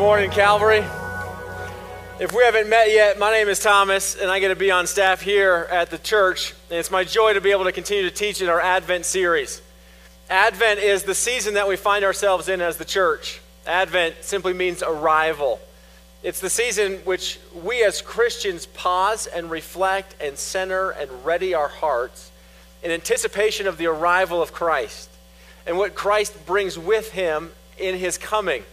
morning, Calvary. If we haven't met yet, my name is Thomas, and I get to be on staff here at the church. And it's my joy to be able to continue to teach in our Advent series. Advent is the season that we find ourselves in as the church. Advent simply means arrival. It's the season which we as Christians pause and reflect and center and ready our hearts in anticipation of the arrival of Christ and what Christ brings with him in his coming.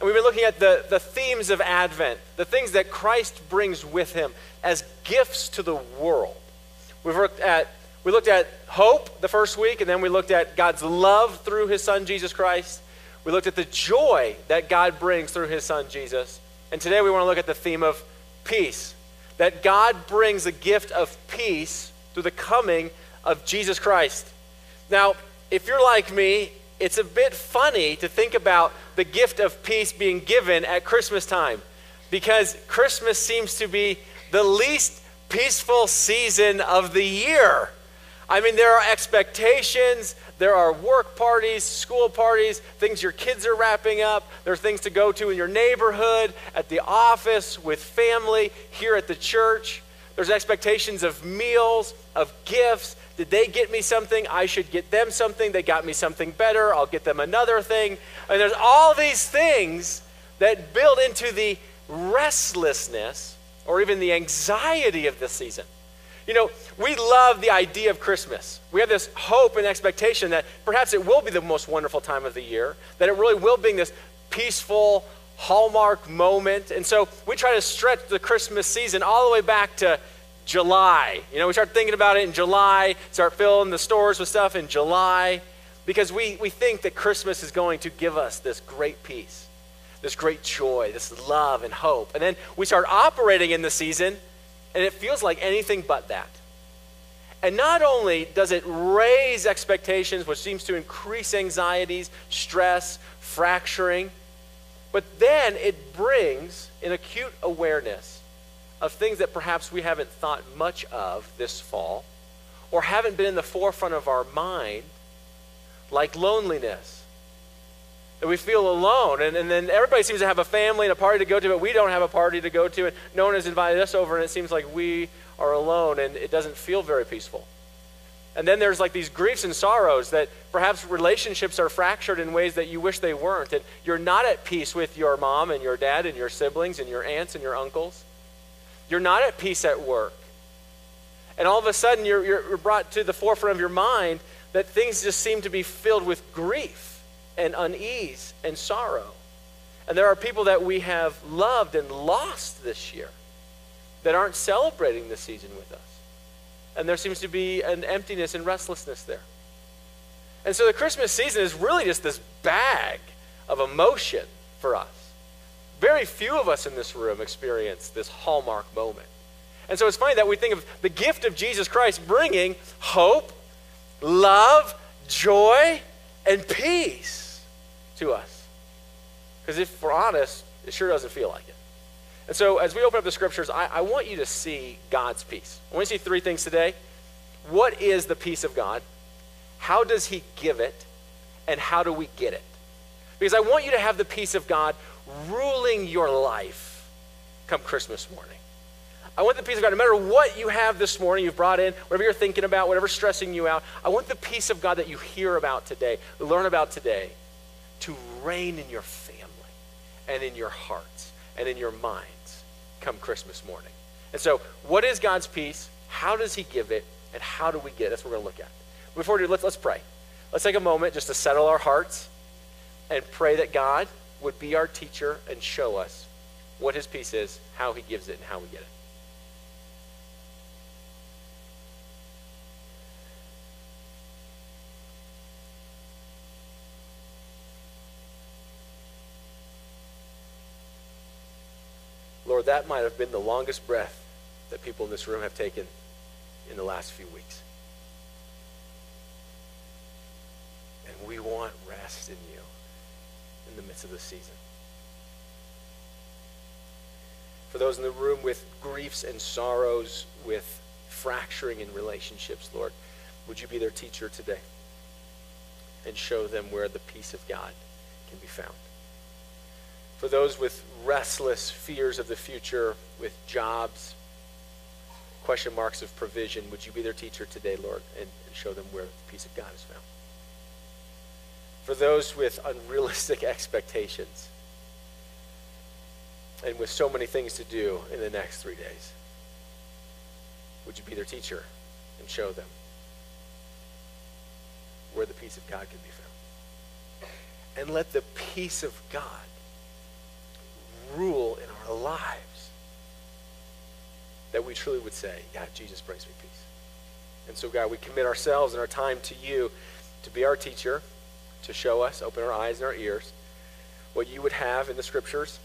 And we've been looking at the, the themes of Advent, the things that Christ brings with him as gifts to the world. We've looked at, we looked at hope the first week, and then we looked at God's love through his son, Jesus Christ. We looked at the joy that God brings through his son, Jesus. And today we want to look at the theme of peace. That God brings a gift of peace through the coming of Jesus Christ. Now, if you're like me it's a bit funny to think about the gift of peace being given at Christmas time because Christmas seems to be the least peaceful season of the year. I mean, there are expectations, there are work parties, school parties, things your kids are wrapping up, there are things to go to in your neighborhood, at the office, with family, here at the church. There's expectations of meals, of gifts, did they get me something? I should get them something. They got me something better. I'll get them another thing. And there's all these things that build into the restlessness or even the anxiety of this season. You know, we love the idea of Christmas. We have this hope and expectation that perhaps it will be the most wonderful time of the year, that it really will be this peaceful, hallmark moment. And so we try to stretch the Christmas season all the way back to July. You know, we start thinking about it in July, start filling the stores with stuff in July, because we, we think that Christmas is going to give us this great peace, this great joy, this love and hope. And then we start operating in the season, and it feels like anything but that. And not only does it raise expectations, which seems to increase anxieties, stress, fracturing, but then it brings an acute awareness of things that perhaps we haven't thought much of this fall or haven't been in the forefront of our mind, like loneliness. That we feel alone. And, and then everybody seems to have a family and a party to go to, but we don't have a party to go to, and no one has invited us over, and it seems like we are alone, and it doesn't feel very peaceful. And then there's like these griefs and sorrows that perhaps relationships are fractured in ways that you wish they weren't. And you're not at peace with your mom and your dad and your siblings and your aunts and your uncles. You're not at peace at work. And all of a sudden, you're, you're brought to the forefront of your mind that things just seem to be filled with grief and unease and sorrow. And there are people that we have loved and lost this year that aren't celebrating this season with us. And there seems to be an emptiness and restlessness there. And so the Christmas season is really just this bag of emotion for us. Very few of us in this room experience this hallmark moment. And so it's funny that we think of the gift of Jesus Christ bringing hope, love, joy, and peace to us. Because if we're honest, it sure doesn't feel like it. And so as we open up the scriptures, I, I want you to see God's peace. I want you to see three things today. What is the peace of God? How does He give it? And how do we get it? Because I want you to have the peace of God ruling your life come Christmas morning. I want the peace of God, no matter what you have this morning, you've brought in, whatever you're thinking about, whatever's stressing you out, I want the peace of God that you hear about today, learn about today, to reign in your family and in your hearts and in your minds come Christmas morning. And so, what is God's peace? How does He give it? And how do we get it? That's what we're going to look at. Before we do, let's, let's pray. Let's take a moment just to settle our hearts and pray that God would be our teacher and show us what his peace is, how he gives it, and how we get it. Lord, that might have been the longest breath that people in this room have taken in the last few weeks. And we want rest in you in the midst of this season. For those in the room with griefs and sorrows, with fracturing in relationships, Lord, would you be their teacher today and show them where the peace of God can be found? For those with restless fears of the future, with jobs, question marks of provision, would you be their teacher today, Lord, and show them where the peace of God is found? For those with unrealistic expectations and with so many things to do in the next three days, would you be their teacher and show them where the peace of God can be found? And let the peace of God rule in our lives that we truly would say, God, Jesus brings me peace. And so, God, we commit ourselves and our time to you to be our teacher, to show us, open our eyes and our ears, what you would have in the scriptures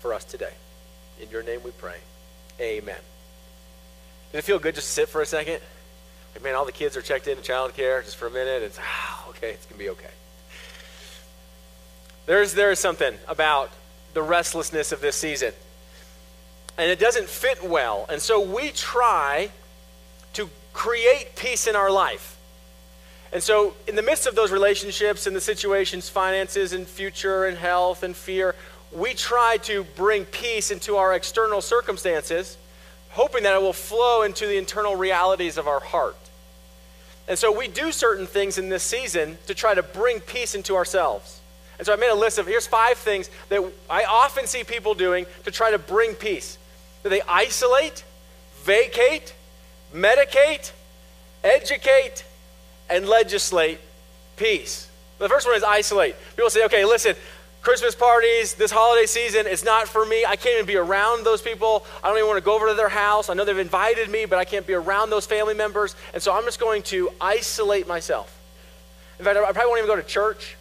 for us today. In your name we pray. Amen. Did it feel good just to sit for a second? Like, man, all the kids are checked into childcare just for a minute. It's, ah, okay, it's going to be okay. There's, there is something about the restlessness of this season. And it doesn't fit well. And so we try to create peace in our life. And so, in the midst of those relationships and the situations, finances and future and health and fear, we try to bring peace into our external circumstances, hoping that it will flow into the internal realities of our heart. And so, we do certain things in this season to try to bring peace into ourselves. And so I made a list of here's five things that I often see people doing to try to bring peace. That they isolate, vacate, medicate, educate, and legislate peace. The first one is isolate. People say, okay, listen, Christmas parties, this holiday season, it's not for me. I can't even be around those people. I don't even want to go over to their house. I know they've invited me, but I can't be around those family members. And so I'm just going to isolate myself. In fact, I probably won't even go to church.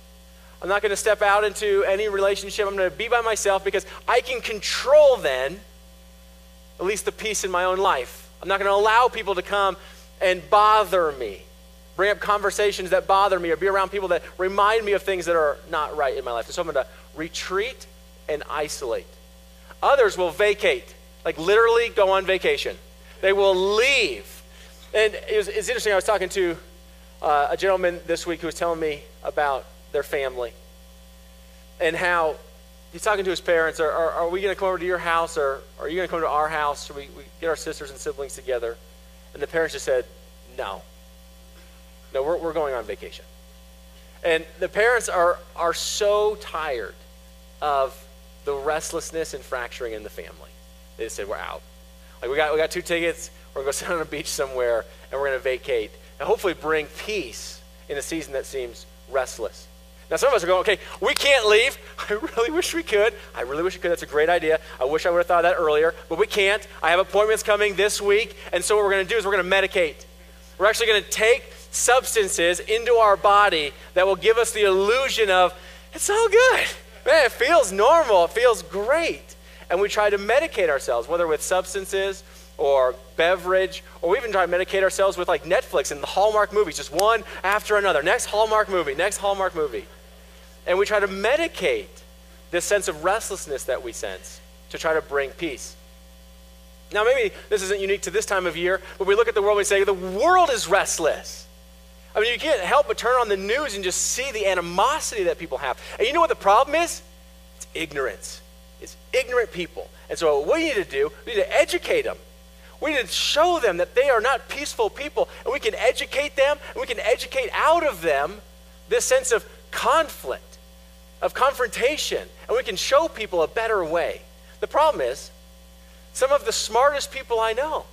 I'm not going to step out into any relationship. I'm going to be by myself because I can control then at least the peace in my own life. I'm not going to allow people to come and bother me, bring up conversations that bother me, or be around people that remind me of things that are not right in my life. And so I'm going to retreat and isolate. Others will vacate, like literally go on vacation. They will leave. And it was, it's interesting, I was talking to uh, a gentleman this week who was telling me about their family and how he's talking to his parents are, are, are we going to come over to your house or are you going to come to our house should we, we get our sisters and siblings together and the parents just said no no we're, we're going on vacation and the parents are, are so tired of the restlessness and fracturing in the family they just said we're out like we got, we got two tickets we're going to go sit on a beach somewhere and we're going to vacate and hopefully bring peace in a season that seems restless now, some of us are going, okay, we can't leave. I really wish we could. I really wish we could. That's a great idea. I wish I would have thought of that earlier, but we can't. I have appointments coming this week, and so what we're going to do is we're going to medicate. We're actually going to take substances into our body that will give us the illusion of, it's all good. Man, it feels normal. It feels great. And we try to medicate ourselves, whether with substances or beverage, or we even try to medicate ourselves with like Netflix and the Hallmark movies, just one after another. Next Hallmark movie, next Hallmark movie. And we try to medicate this sense of restlessness that we sense to try to bring peace. Now, maybe this isn't unique to this time of year, but we look at the world and we say, the world is restless. I mean, you can't help but turn on the news and just see the animosity that people have. And you know what the problem is? It's ignorance. It's ignorant people. And so, what we need to do, we need to educate them. We need to show them that they are not peaceful people, and we can educate them, and we can educate out of them this sense of conflict of confrontation, and we can show people a better way. The problem is, some of the smartest people I know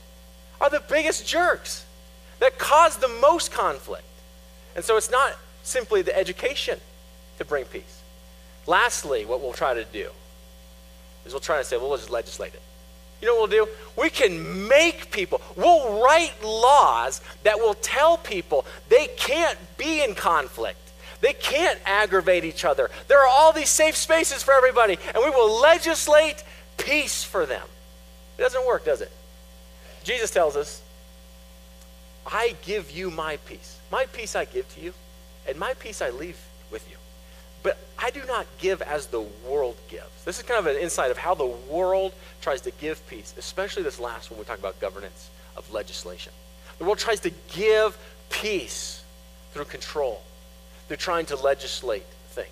are the biggest jerks that cause the most conflict. And so it's not simply the education to bring peace. Lastly, what we'll try to do is we'll try to say, well, we'll just legislate it. You know what we'll do? We can make people, we'll write laws that will tell people they can't be in conflict. They can't aggravate each other. There are all these safe spaces for everybody, and we will legislate peace for them. It doesn't work, does it? Jesus tells us, I give you my peace. My peace I give to you, and my peace I leave with you. But I do not give as the world gives. This is kind of an insight of how the world tries to give peace, especially this last one we talk about governance of legislation. The world tries to give peace through control they're trying to legislate things.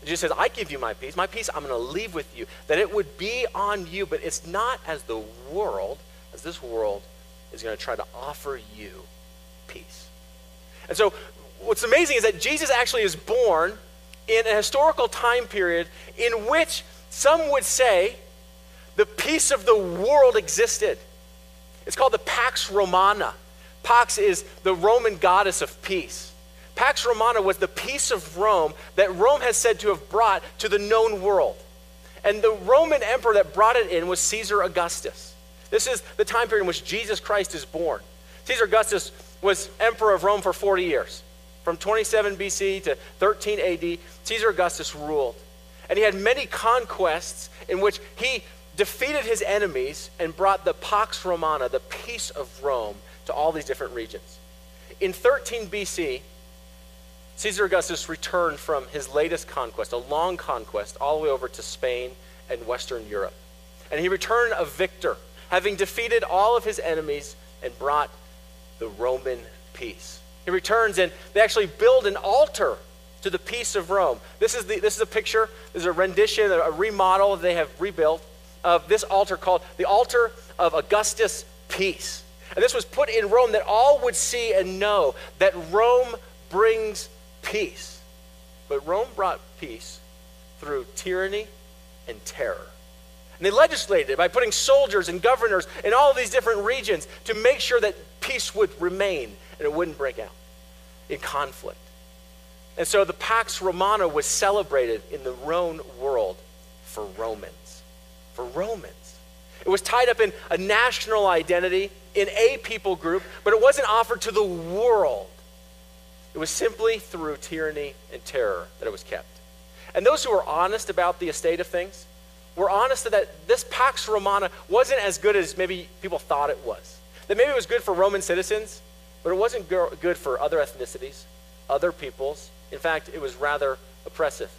And Jesus says, I give you my peace. My peace I'm going to leave with you, that it would be on you, but it's not as the world, as this world is going to try to offer you peace. And so, what's amazing is that Jesus actually is born in a historical time period in which some would say the peace of the world existed. It's called the Pax Romana. Pax is the Roman goddess of peace. Pax Romana was the peace of Rome that Rome has said to have brought to the known world. And the Roman emperor that brought it in was Caesar Augustus. This is the time period in which Jesus Christ is born. Caesar Augustus was emperor of Rome for 40 years. From 27 BC to 13 AD, Caesar Augustus ruled. And he had many conquests in which he defeated his enemies and brought the Pax Romana, the peace of Rome, to all these different regions. In 13 BC, Caesar Augustus returned from his latest conquest, a long conquest, all the way over to Spain and Western Europe. And he returned a victor, having defeated all of his enemies and brought the Roman peace. He returns and they actually build an altar to the peace of Rome. This is, the, this is a picture, this is a rendition, a remodel they have rebuilt of this altar called the altar of Augustus' peace. And this was put in Rome that all would see and know that Rome brings peace. But Rome brought peace through tyranny and terror. And they legislated it by putting soldiers and governors in all these different regions to make sure that peace would remain and it wouldn't break out in conflict. And so the Pax Romana was celebrated in the Roman world for Romans. For Romans. It was tied up in a national identity, in a people group, but it wasn't offered to the world. It was simply through tyranny and terror that it was kept. And those who were honest about the estate of things were honest that this Pax Romana wasn't as good as maybe people thought it was. That maybe it was good for Roman citizens, but it wasn't good for other ethnicities, other peoples. In fact, it was rather oppressive.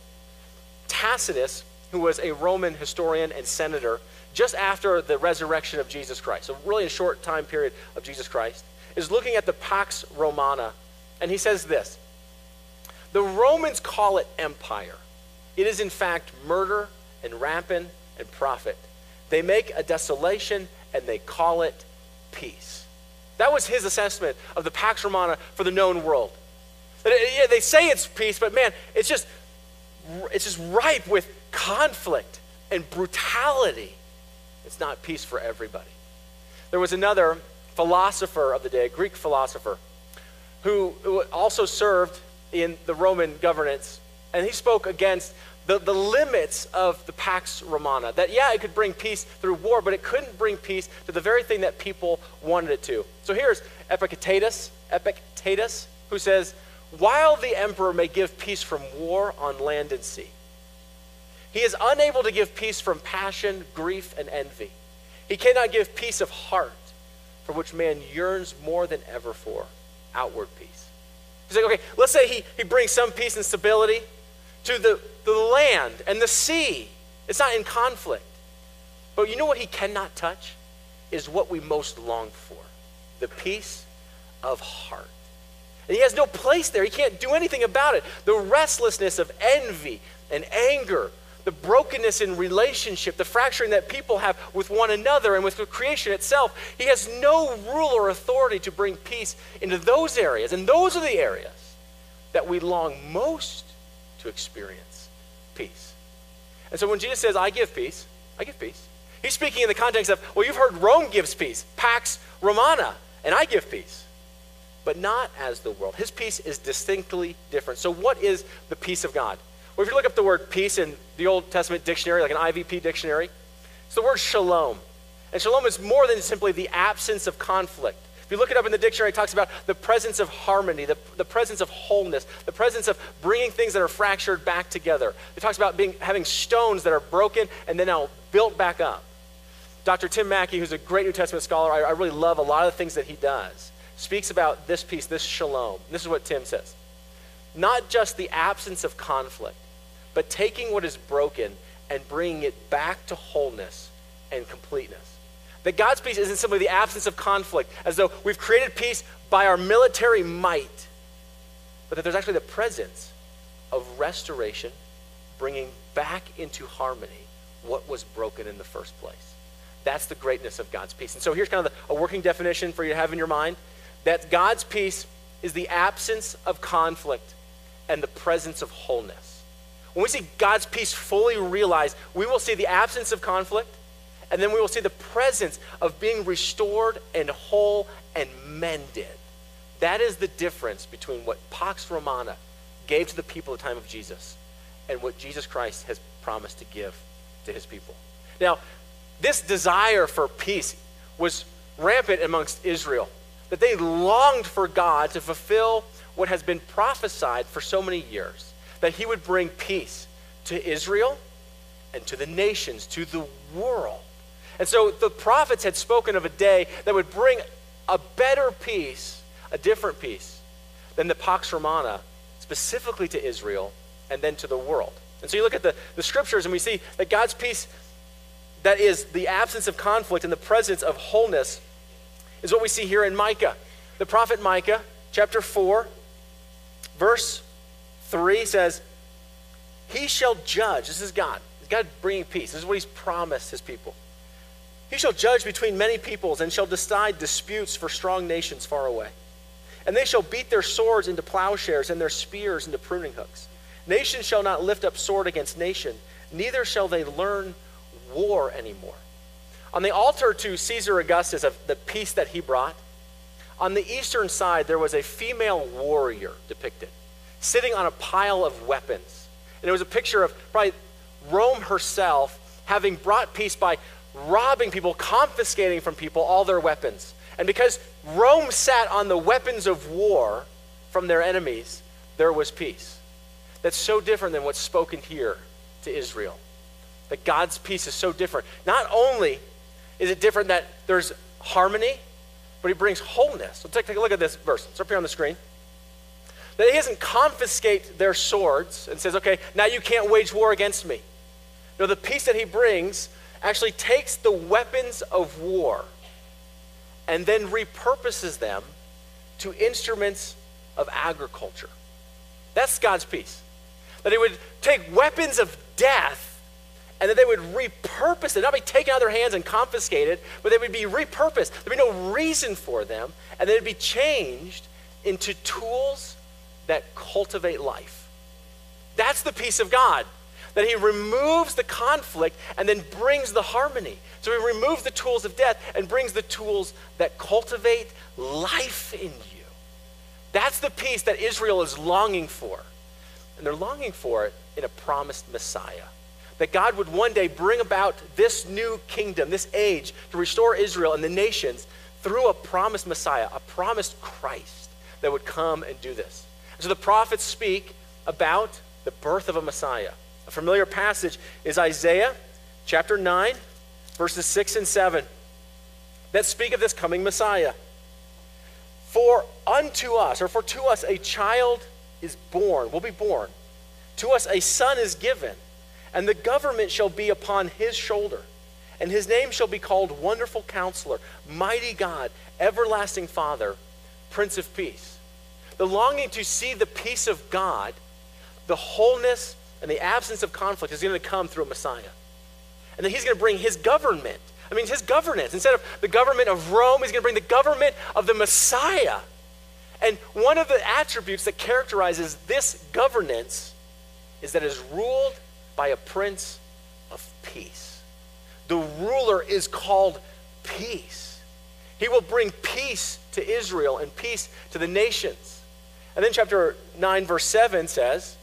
Tacitus, who was a Roman historian and senator just after the resurrection of Jesus Christ, so really a short time period of Jesus Christ, is looking at the Pax Romana, and he says this The Romans call it empire. It is, in fact, murder and rapine and profit. They make a desolation and they call it peace. That was his assessment of the Pax Romana for the known world. Uh, yeah, they say it's peace, but man, it's just it's just ripe with conflict and brutality. It's not peace for everybody. There was another philosopher of the day, a Greek philosopher, who also served in the Roman governance, and he spoke against the, the limits of the Pax Romana. That, yeah, it could bring peace through war, but it couldn't bring peace to the very thing that people wanted it to. So here's Epictetus, Epictetus, who says, While the emperor may give peace from war on land and sea, he is unable to give peace from passion, grief, and envy. He cannot give peace of heart, for which man yearns more than ever for outward peace. He's like, okay, let's say he, he brings some peace and stability to the, the land and the sea. It's not in conflict. But you know what he cannot touch? Is what we most long for the peace of heart. And he has no place there. He can't do anything about it. The restlessness of envy and anger, the brokenness in relationship, the fracturing that people have with one another and with creation itself. He has no rule or authority to bring peace into those areas. And those are the areas that we long most to experience peace. And so when Jesus says, I give peace, I give peace, he's speaking in the context of, well, you've heard Rome gives peace, Pax Romana, and I give peace. But not as the world. His peace is distinctly different. So, what is the peace of God? Well, if you look up the word peace in the Old Testament dictionary, like an IVP dictionary, it's the word shalom. And shalom is more than simply the absence of conflict. You look it up in the dictionary, it talks about the presence of harmony, the, the presence of wholeness, the presence of bringing things that are fractured back together. It talks about being, having stones that are broken and then now built back up. Dr. Tim Mackie, who's a great New Testament scholar, I, I really love a lot of the things that he does, speaks about this peace, this shalom. This is what Tim says. Not just the absence of conflict, but taking what is broken and bringing it back to wholeness and completeness. That God's peace isn't simply the absence of conflict, as though we've created peace by our military might, but that there's actually the presence of restoration bringing back into harmony what was broken in the first place. That's the greatness of God's peace. And so here's kind of the, a working definition for you to have in your mind that God's peace is the absence of conflict and the presence of wholeness. When we see God's peace fully realized, we will see the absence of conflict, and then we will see the presence of being restored and whole and mended. That is the difference between what Pax Romana gave to the people at the time of Jesus and what Jesus Christ has promised to give to his people. Now, this desire for peace was rampant amongst Israel, that they longed for God to fulfill what has been prophesied for so many years that he would bring peace to Israel and to the nations, to the world. And so the prophets had spoken of a day that would bring a better peace, a different peace, than the Pax Romana, specifically to Israel and then to the world. And so you look at the, the scriptures and we see that God's peace, that is the absence of conflict and the presence of wholeness, is what we see here in Micah. The prophet Micah, chapter 4, verse 3 says, He shall judge. This is God. God bringing peace. This is what He's promised His people. He shall judge between many peoples and shall decide disputes for strong nations far away. And they shall beat their swords into plowshares and their spears into pruning hooks. Nation shall not lift up sword against nation, neither shall they learn war anymore. On the altar to Caesar Augustus of the peace that he brought, on the eastern side there was a female warrior depicted, sitting on a pile of weapons. And it was a picture of probably Rome herself having brought peace by robbing people, confiscating from people all their weapons. And because Rome sat on the weapons of war from their enemies, there was peace. That's so different than what's spoken here to Israel. That God's peace is so different. Not only is it different that there's harmony, but he brings wholeness. So take, take a look at this verse. It's up here on the screen. That he doesn't confiscate their swords and says, okay, now you can't wage war against me. No, the peace that he brings actually takes the weapons of war and then repurposes them to instruments of agriculture. That's God's peace. That he would take weapons of death and that they would repurpose it, not be taken out of their hands and confiscated, but they would be repurposed. There'd be no reason for them, and they'd be changed into tools that cultivate life. That's the peace of God. That he removes the conflict and then brings the harmony. So he removes the tools of death and brings the tools that cultivate life in you. That's the peace that Israel is longing for. And they're longing for it in a promised Messiah. That God would one day bring about this new kingdom, this age, to restore Israel and the nations through a promised Messiah, a promised Christ that would come and do this. So the prophets speak about the birth of a Messiah. A familiar passage is Isaiah chapter 9, verses 6 and 7, that speak of this coming Messiah. For unto us, or for to us, a child is born, will be born. To us a son is given, and the government shall be upon his shoulder. And his name shall be called Wonderful Counselor, Mighty God, Everlasting Father, Prince of Peace. The longing to see the peace of God, the wholeness and the absence of conflict is going to come through a Messiah. And then he's going to bring his government. I mean, his governance. Instead of the government of Rome, he's going to bring the government of the Messiah. And one of the attributes that characterizes this governance is that it is ruled by a prince of peace. The ruler is called peace. He will bring peace to Israel and peace to the nations. And then chapter 9, verse 7 says,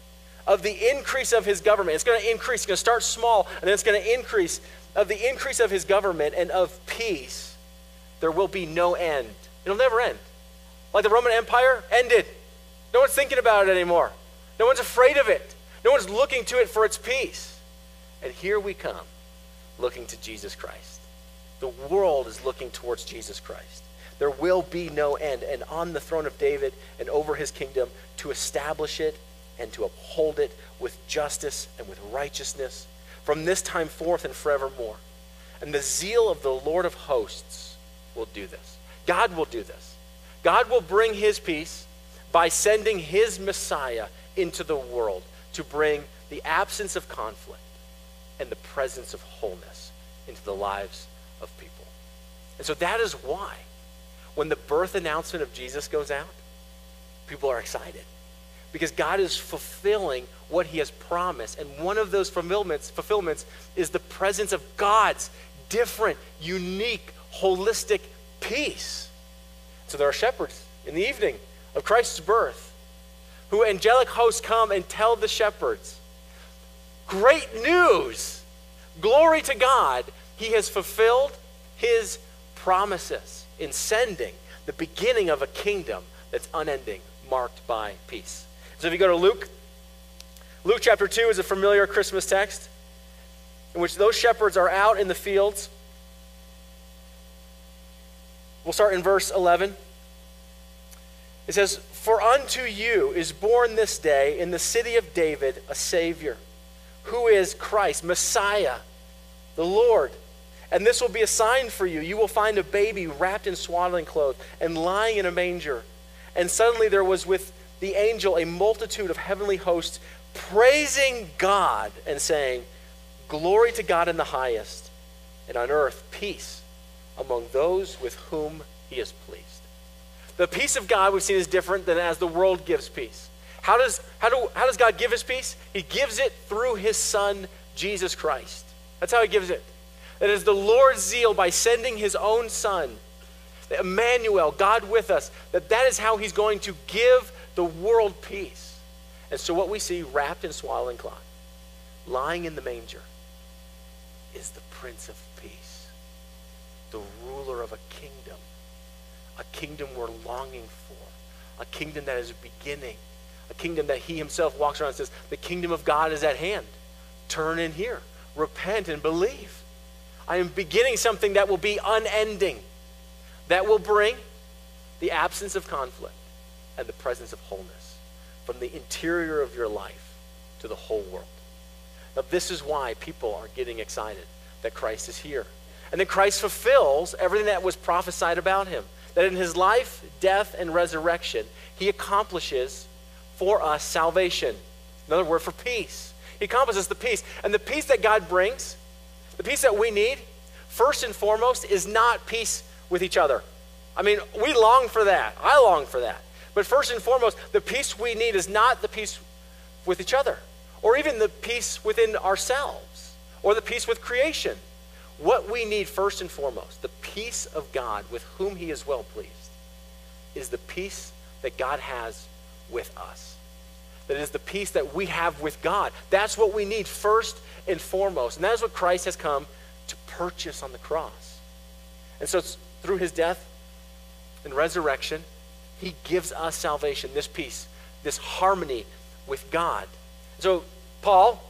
of the increase of his government. It's going to increase. It's going to start small, and then it's going to increase. Of the increase of his government and of peace, there will be no end. It'll never end. Like the Roman Empire ended. No one's thinking about it anymore. No one's afraid of it. No one's looking to it for its peace. And here we come, looking to Jesus Christ. The world is looking towards Jesus Christ. There will be no end. And on the throne of David and over his kingdom, to establish it and to uphold it with justice and with righteousness from this time forth and forevermore. And the zeal of the Lord of hosts will do this. God will do this. God will bring his peace by sending his Messiah into the world to bring the absence of conflict and the presence of wholeness into the lives of people. And so that is why when the birth announcement of Jesus goes out, people are excited because God is fulfilling what he has promised. And one of those fulfillments, fulfillments is the presence of God's different, unique, holistic peace. So there are shepherds in the evening of Christ's birth who angelic hosts come and tell the shepherds great news. Glory to God. He has fulfilled his promises in sending the beginning of a kingdom that's unending, marked by peace. So if you go to Luke, Luke chapter 2 is a familiar Christmas text in which those shepherds are out in the fields. We'll start in verse 11. It says, For unto you is born this day in the city of David a Savior, who is Christ, Messiah, the Lord. And this will be a sign for you. You will find a baby wrapped in swaddling clothes and lying in a manger. And suddenly there was with the angel a multitude of heavenly hosts praising God and saying, Glory to God in the highest, and on earth peace among those with whom he is pleased. The peace of God we've seen is different than as the world gives peace. How does, how, do, how does God give his peace? He gives it through his son, Jesus Christ. That's how he gives it. It is the Lord's zeal by sending his own son, Emmanuel, God with us, that that is how he's going to give the world peace. And so what we see wrapped in swaddling cloth, lying in the manger, is the Prince of Peace, the ruler of a kingdom, a kingdom we're longing for, a kingdom that is beginning, a kingdom that he himself walks around and says, the kingdom of God is at hand. Turn in here, repent and believe. I am beginning something that will be unending, that will bring the absence of conflict and the presence of wholeness from the interior of your life to the whole world. Now, this is why people are getting excited that Christ is here. And that Christ fulfills everything that was prophesied about him. That in his life, death, and resurrection, he accomplishes for us salvation. Another word for peace. He accomplishes the peace. And the peace that God brings, the peace that we need, first and foremost, is not peace with each other. I mean, we long for that. I long for that. But first and foremost, the peace we need is not the peace with each other, or even the peace within ourselves, or the peace with creation. What we need first and foremost, the peace of God with whom He is well pleased, is the peace that God has with us. That is the peace that we have with God. That's what we need first and foremost. And that is what Christ has come to purchase on the cross. And so it's through his death and resurrection he gives us salvation, this peace, this harmony with God. So, Paul,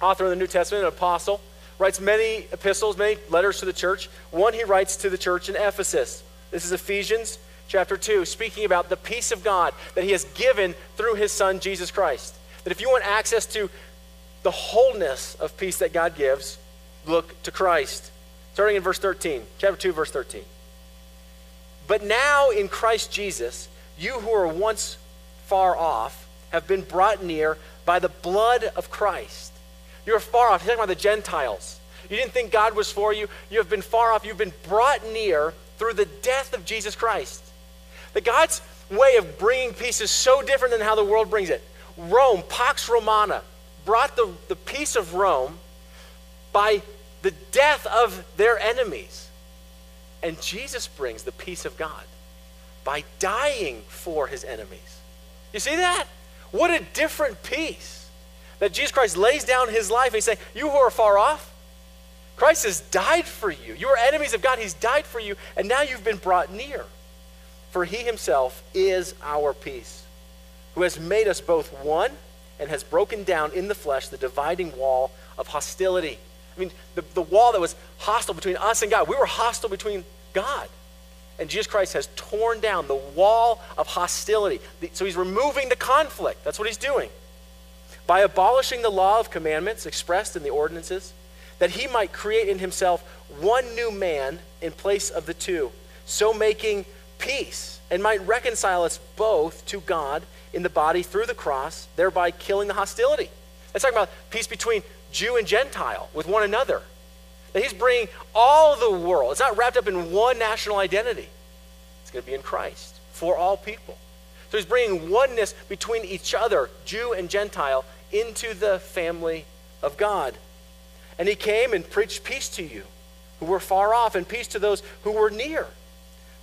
author of the New Testament, an apostle, writes many epistles, many letters to the church. One he writes to the church in Ephesus. This is Ephesians chapter 2, speaking about the peace of God that he has given through his son, Jesus Christ. That if you want access to the wholeness of peace that God gives, look to Christ. Starting in verse 13, chapter 2, verse 13. But now in Christ Jesus, you who were once far off have been brought near by the blood of Christ. You're far off. He's talking about the Gentiles. You didn't think God was for you. You have been far off. You've been brought near through the death of Jesus Christ. That God's way of bringing peace is so different than how the world brings it. Rome, Pax Romana, brought the, the peace of Rome by the death of their enemies. And Jesus brings the peace of God by dying for his enemies. You see that? What a different peace that Jesus Christ lays down his life and he's saying, You who are far off, Christ has died for you. You are enemies of God. He's died for you, and now you've been brought near. For he himself is our peace, who has made us both one and has broken down in the flesh the dividing wall of hostility I mean, the, the wall that was hostile between us and God, we were hostile between God. And Jesus Christ has torn down the wall of hostility. So he's removing the conflict. That's what he's doing. By abolishing the law of commandments expressed in the ordinances, that he might create in himself one new man in place of the two, so making peace, and might reconcile us both to God in the body through the cross, thereby killing the hostility. It's talking about peace between Jew and Gentile with one another. That he's bringing all the world. It's not wrapped up in one national identity. It's going to be in Christ for all people. So he's bringing oneness between each other, Jew and Gentile, into the family of God. And he came and preached peace to you who were far off and peace to those who were near.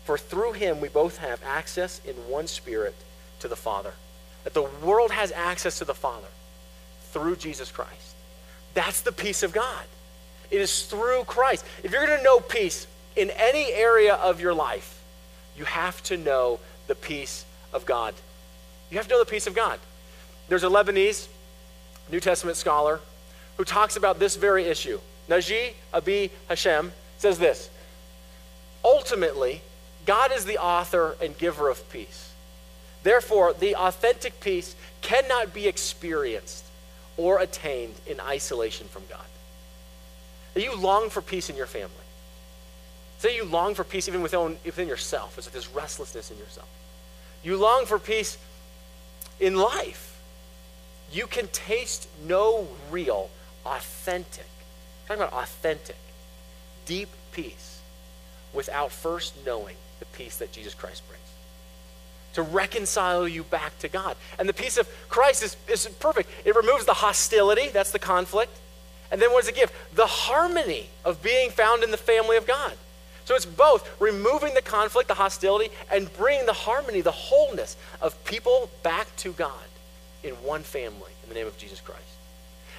For through him we both have access in one spirit to the Father. That the world has access to the Father through Jesus Christ. That's the peace of God. It is through Christ. If you're going to know peace in any area of your life, you have to know the peace of God. You have to know the peace of God. There's a Lebanese New Testament scholar who talks about this very issue. Naji Abi Hashem says this Ultimately, God is the author and giver of peace. Therefore, the authentic peace cannot be experienced or attained in isolation from God. That You long for peace in your family. Say you long for peace even within, within yourself. It's like this restlessness in yourself. You long for peace in life. You can taste no real, authentic, I'm talking about authentic, deep peace without first knowing the peace that Jesus Christ brings. To reconcile you back to God. And the peace of Christ is, is perfect. It removes the hostility, that's the conflict. And then what does it give? The harmony of being found in the family of God. So it's both removing the conflict, the hostility, and bringing the harmony, the wholeness of people back to God in one family in the name of Jesus Christ.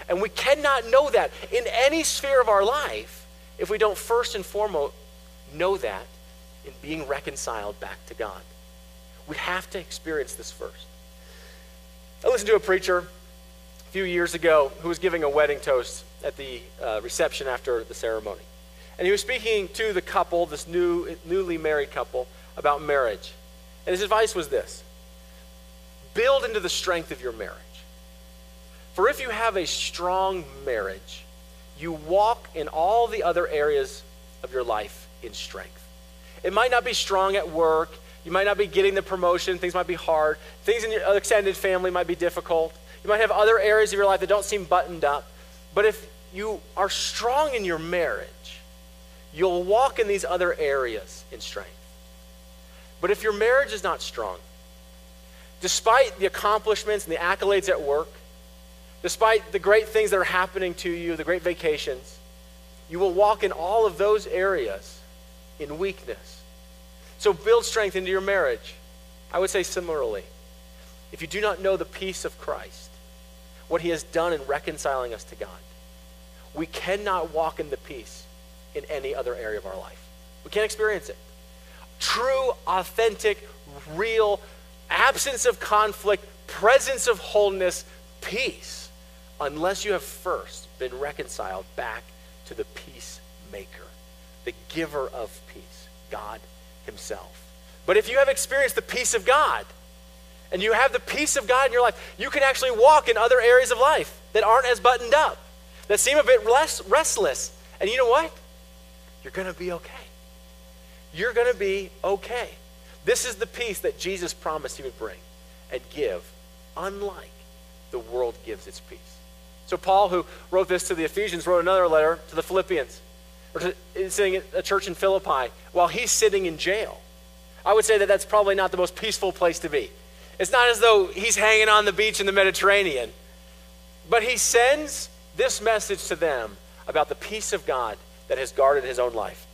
And we cannot know that in any sphere of our life if we don't first and foremost know that in being reconciled back to God. We have to experience this first. I listened to a preacher a few years ago who was giving a wedding toast at the uh, reception after the ceremony. And he was speaking to the couple, this new, newly married couple, about marriage. And his advice was this build into the strength of your marriage. For if you have a strong marriage, you walk in all the other areas of your life in strength. It might not be strong at work. You might not be getting the promotion. Things might be hard. Things in your extended family might be difficult. You might have other areas of your life that don't seem buttoned up. But if you are strong in your marriage, you'll walk in these other areas in strength. But if your marriage is not strong, despite the accomplishments and the accolades at work, despite the great things that are happening to you, the great vacations, you will walk in all of those areas in weakness. So build strength into your marriage. I would say similarly, if you do not know the peace of Christ, what he has done in reconciling us to God, we cannot walk in the peace in any other area of our life. We can't experience it. True, authentic, real, absence of conflict, presence of wholeness, peace, unless you have first been reconciled back to the peacemaker, the giver of peace, God Himself. But if you have experienced the peace of God, and you have the peace of God in your life, you can actually walk in other areas of life that aren't as buttoned up that seem a bit less restless. And you know what? You're going to be okay. You're going to be okay. This is the peace that Jesus promised he would bring and give, unlike the world gives its peace. So, Paul, who wrote this to the Ephesians, wrote another letter to the Philippians, or sitting at a church in Philippi while he's sitting in jail. I would say that that's probably not the most peaceful place to be. It's not as though he's hanging on the beach in the Mediterranean, but he sends this message to them about the peace of God that has guarded his own life.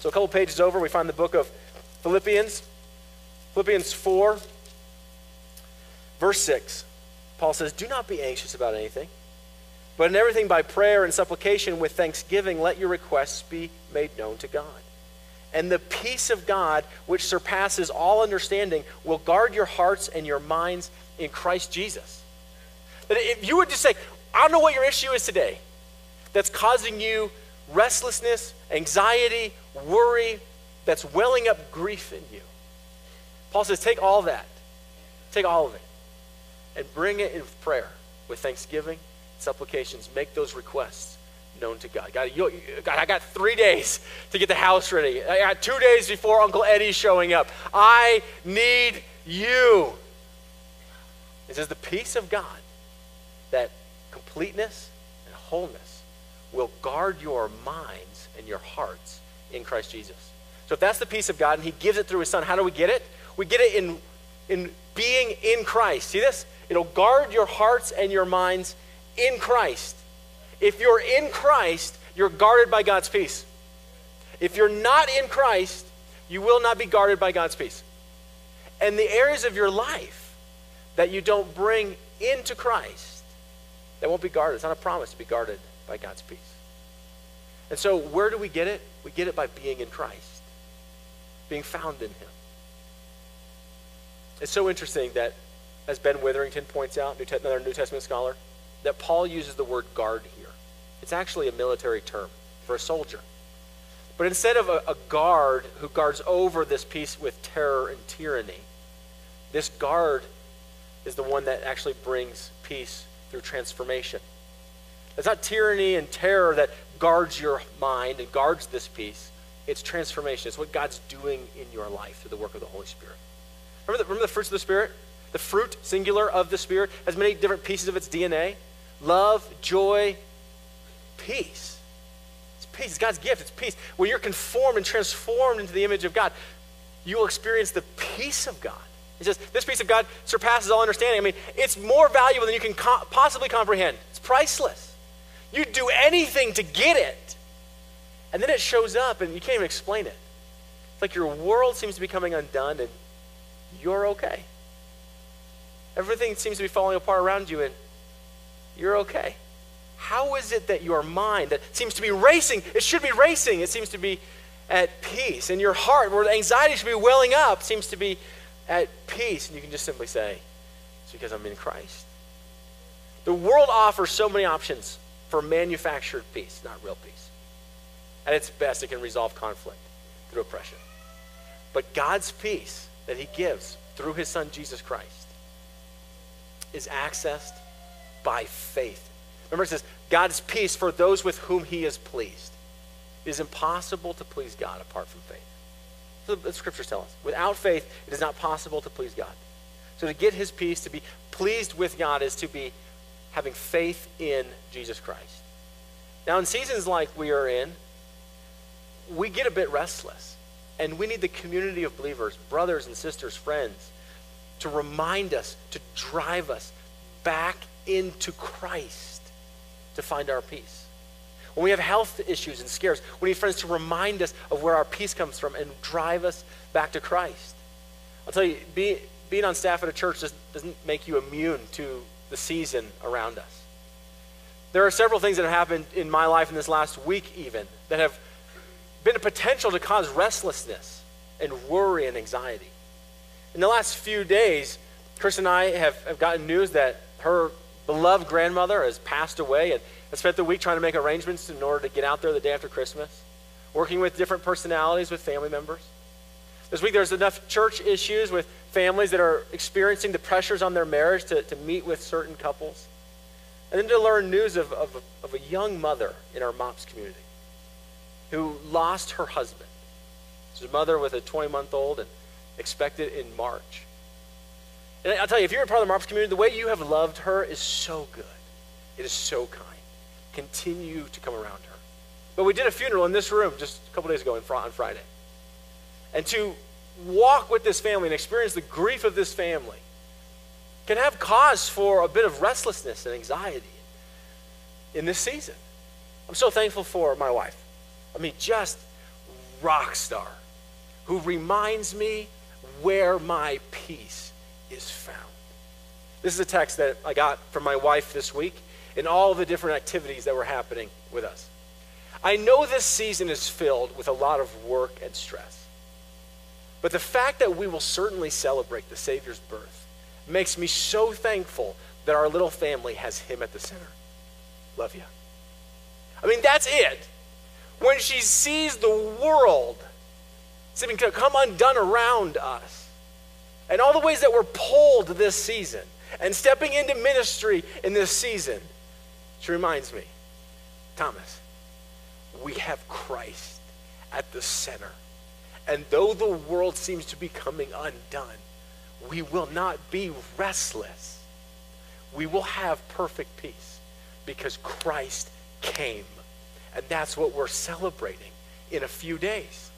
So, a couple pages over, we find the book of Philippians, Philippians 4, verse 6. Paul says, Do not be anxious about anything, but in everything by prayer and supplication with thanksgiving, let your requests be made known to God. And the peace of God, which surpasses all understanding, will guard your hearts and your minds in Christ Jesus. That if you would just say, I don't know what your issue is today that's causing you restlessness, anxiety, worry, that's welling up grief in you. Paul says, take all that, take all of it, and bring it in prayer with thanksgiving, supplications. Make those requests known to God. God, you, God, I got three days to get the house ready. I got two days before Uncle Eddie's showing up. I need you. It says the peace of God that completeness and wholeness will guard your minds and your hearts in Christ Jesus. So if that's the peace of God and he gives it through his son, how do we get it? We get it in, in being in Christ. See this? It'll guard your hearts and your minds in Christ. If you're in Christ, you're guarded by God's peace. If you're not in Christ, you will not be guarded by God's peace. And the areas of your life that you don't bring into Christ, that won't be guarded. It's not a promise to be guarded by God's peace. And so, where do we get it? We get it by being in Christ, being found in Him. It's so interesting that, as Ben Witherington points out, another New Testament scholar, that Paul uses the word guard here. It's actually a military term for a soldier. But instead of a, a guard who guards over this peace with terror and tyranny, this guard is the one that actually brings peace through transformation. It's not tyranny and terror that guards your mind and guards this peace. It's transformation. It's what God's doing in your life through the work of the Holy Spirit. Remember the, remember the fruits of the Spirit? The fruit, singular, of the Spirit has many different pieces of its DNA love, joy, peace. It's peace. It's God's gift. It's peace. When you're conformed and transformed into the image of God, you will experience the peace of God. He says, This peace of God surpasses all understanding. I mean, it's more valuable than you can co- possibly comprehend. It's priceless. You'd do anything to get it. And then it shows up and you can't even explain it. It's like your world seems to be coming undone and you're okay. Everything seems to be falling apart around you and you're okay. How is it that your mind, that seems to be racing, it should be racing, it seems to be at peace, and your heart, where the anxiety should be welling up, seems to be at peace? And you can just simply say, It's because I'm in Christ. The world offers so many options for manufactured peace, not real peace. At its best, it can resolve conflict through oppression. But God's peace that He gives through His Son, Jesus Christ, is accessed by faith. Remember, it says, God's peace for those with whom he is pleased. It is impossible to please God apart from faith. So the scriptures tell us. Without faith, it is not possible to please God. So to get his peace, to be pleased with God, is to be having faith in Jesus Christ. Now, in seasons like we are in, we get a bit restless. And we need the community of believers, brothers and sisters, friends, to remind us, to drive us back into Christ to find our peace. When we have health issues and scares, we need friends to remind us of where our peace comes from and drive us back to Christ. I'll tell you, be, being on staff at a church just doesn't make you immune to the season around us. There are several things that have happened in my life in this last week, even, that have been a potential to cause restlessness and worry and anxiety. In the last few days, Chris and I have, have gotten news that her beloved grandmother has passed away and I spent the week trying to make arrangements in order to get out there the day after Christmas, working with different personalities with family members. This week there's enough church issues with families that are experiencing the pressures on their marriage to, to meet with certain couples. And then to learn news of, of, of a young mother in our MOPS community who lost her husband. She's a mother with a 20 month old and expected in March. And I'll tell you, if you're a part of the MOPS community, the way you have loved her is so good. It is so kind. Continue to come around her. But we did a funeral in this room just a couple days ago on Friday. And to walk with this family and experience the grief of this family can have cause for a bit of restlessness and anxiety in this season. I'm so thankful for my wife. I mean, just rock star who reminds me where my peace is found. This is a text that I got from my wife this week in all the different activities that were happening with us. I know this season is filled with a lot of work and stress. But the fact that we will certainly celebrate the Savior's birth makes me so thankful that our little family has Him at the center. Love you. I mean, that's it. When she sees the world seeming to come undone around us, and all the ways that we're pulled this season and stepping into ministry in this season, she reminds me, Thomas, we have Christ at the center. And though the world seems to be coming undone, we will not be restless. We will have perfect peace because Christ came. And that's what we're celebrating in a few days.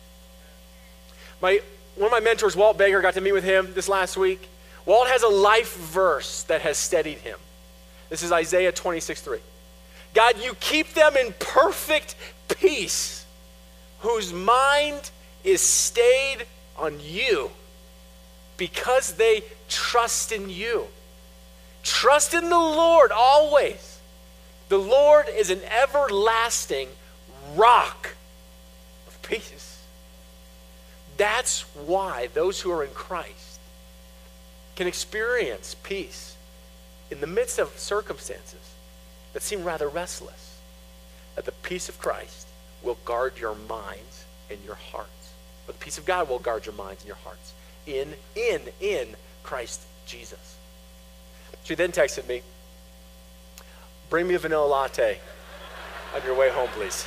My, one of my mentors, Walt Baker, got to meet with him this last week. Walt has a life verse that has steadied him. This is Isaiah 26 3. God, you keep them in perfect peace, whose mind is stayed on you because they trust in you. Trust in the Lord always. The Lord is an everlasting rock of peace. That's why those who are in Christ can experience peace in the midst of circumstances that seem rather restless. That the peace of Christ will guard your minds and your hearts. Or the peace of God will guard your minds and your hearts in, in, in Christ Jesus. She then texted me, bring me a vanilla latte on your way home, please.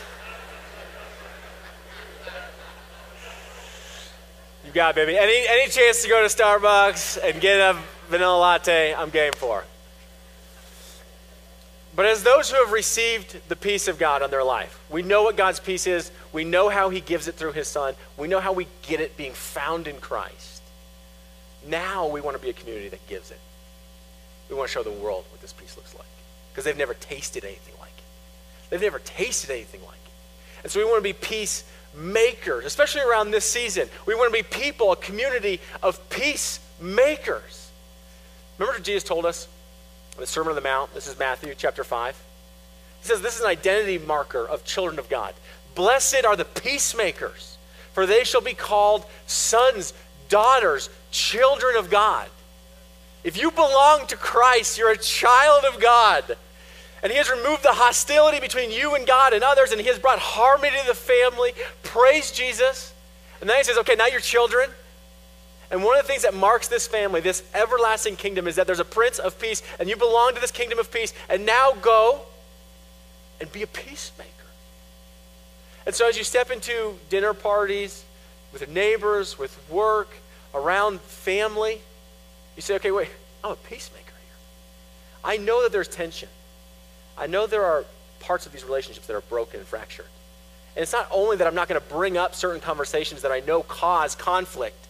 You got it, baby. Any, any chance to go to Starbucks and get a vanilla latte, I'm game for. But as those who have received the peace of God on their life, we know what God's peace is. We know how He gives it through His Son. We know how we get it being found in Christ. Now we want to be a community that gives it. We want to show the world what this peace looks like because they've never tasted anything like it. They've never tasted anything like it. And so we want to be peacemakers, especially around this season. We want to be people, a community of peacemakers. Remember what Jesus told us? In the Sermon on the Mount. This is Matthew chapter 5. He says this is an identity marker of children of God. Blessed are the peacemakers, for they shall be called sons, daughters, children of God. If you belong to Christ, you're a child of God. And He has removed the hostility between you and God and others, and He has brought harmony to the family. Praise Jesus. And then He says, okay, now you're children. And one of the things that marks this family, this everlasting kingdom, is that there's a Prince of Peace, and you belong to this kingdom of peace, and now go and be a peacemaker. And so as you step into dinner parties with your neighbors, with work, around family, you say, okay, wait, I'm a peacemaker here. I know that there's tension. I know there are parts of these relationships that are broken and fractured. And it's not only that I'm not going to bring up certain conversations that I know cause conflict,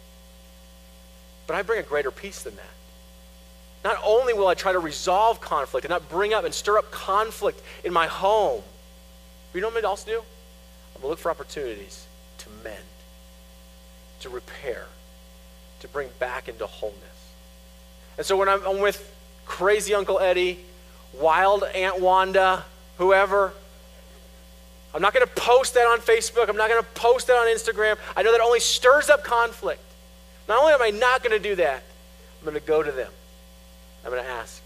but I bring a greater peace than that. Not only will I try to resolve conflict and not bring up and stir up conflict in my home, but you know what to also do? I'm going to look for opportunities to mend, to repair, to bring back into wholeness. And so when I'm with crazy Uncle Eddie, wild Aunt Wanda, whoever, I'm not going to post that on Facebook. I'm not going to post that on Instagram. I know that only stirs up conflict. Not only am I not going to do that, I'm going to go to them. I'm going to ask.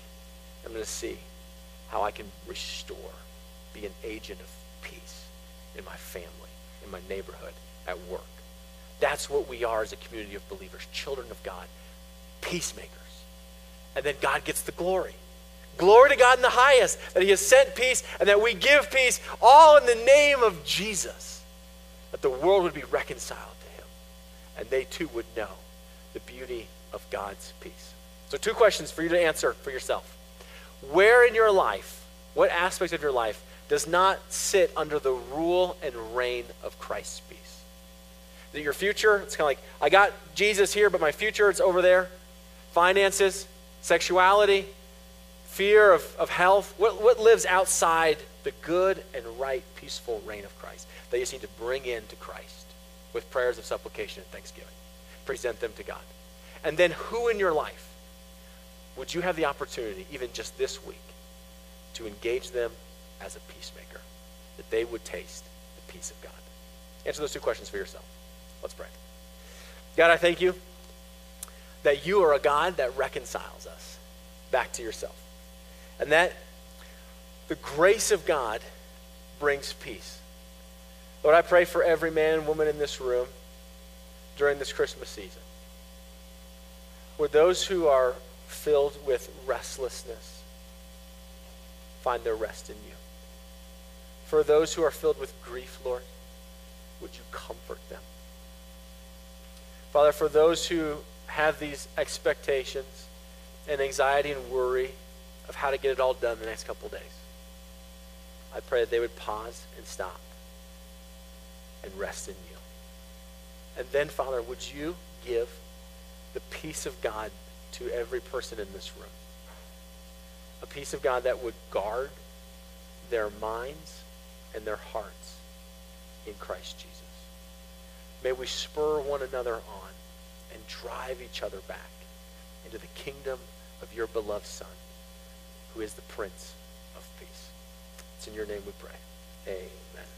I'm going to see how I can restore, be an agent of peace in my family, in my neighborhood, at work. That's what we are as a community of believers, children of God, peacemakers. And then God gets the glory. Glory to God in the highest, that He has sent peace and that we give peace, all in the name of Jesus, that the world would be reconciled to Him and they too would know the beauty of God's peace. So, two questions for you to answer for yourself. Where in your life, what aspect of your life does not sit under the rule and reign of Christ's peace? That your future, it's kind of like, I got Jesus here, but my future, it's over there. Finances, sexuality, fear of, of health. What, what lives outside the good and right, peaceful reign of Christ you just need to bring in to Christ with prayers of supplication and thanksgiving? present them to God. And then who in your life would you have the opportunity, even just this week, to engage them as a peacemaker, that they would taste the peace of God? Answer those two questions for yourself. Let's pray. God, I thank you that you are a God that reconciles us back to yourself. And that the grace of God brings peace. Lord, I pray for every man and woman in this room during this Christmas season. Would those who are filled with restlessness find their rest in you? For those who are filled with grief, Lord, would you comfort them? Father, for those who have these expectations and anxiety and worry of how to get it all done the next couple days, I pray that they would pause and stop and rest in you. And then, Father, would you give the peace of God to every person in this room? A peace of God that would guard their minds and their hearts in Christ Jesus. May we spur one another on and drive each other back into the kingdom of your beloved Son, who is the Prince of Peace. It's in your name we pray. Amen.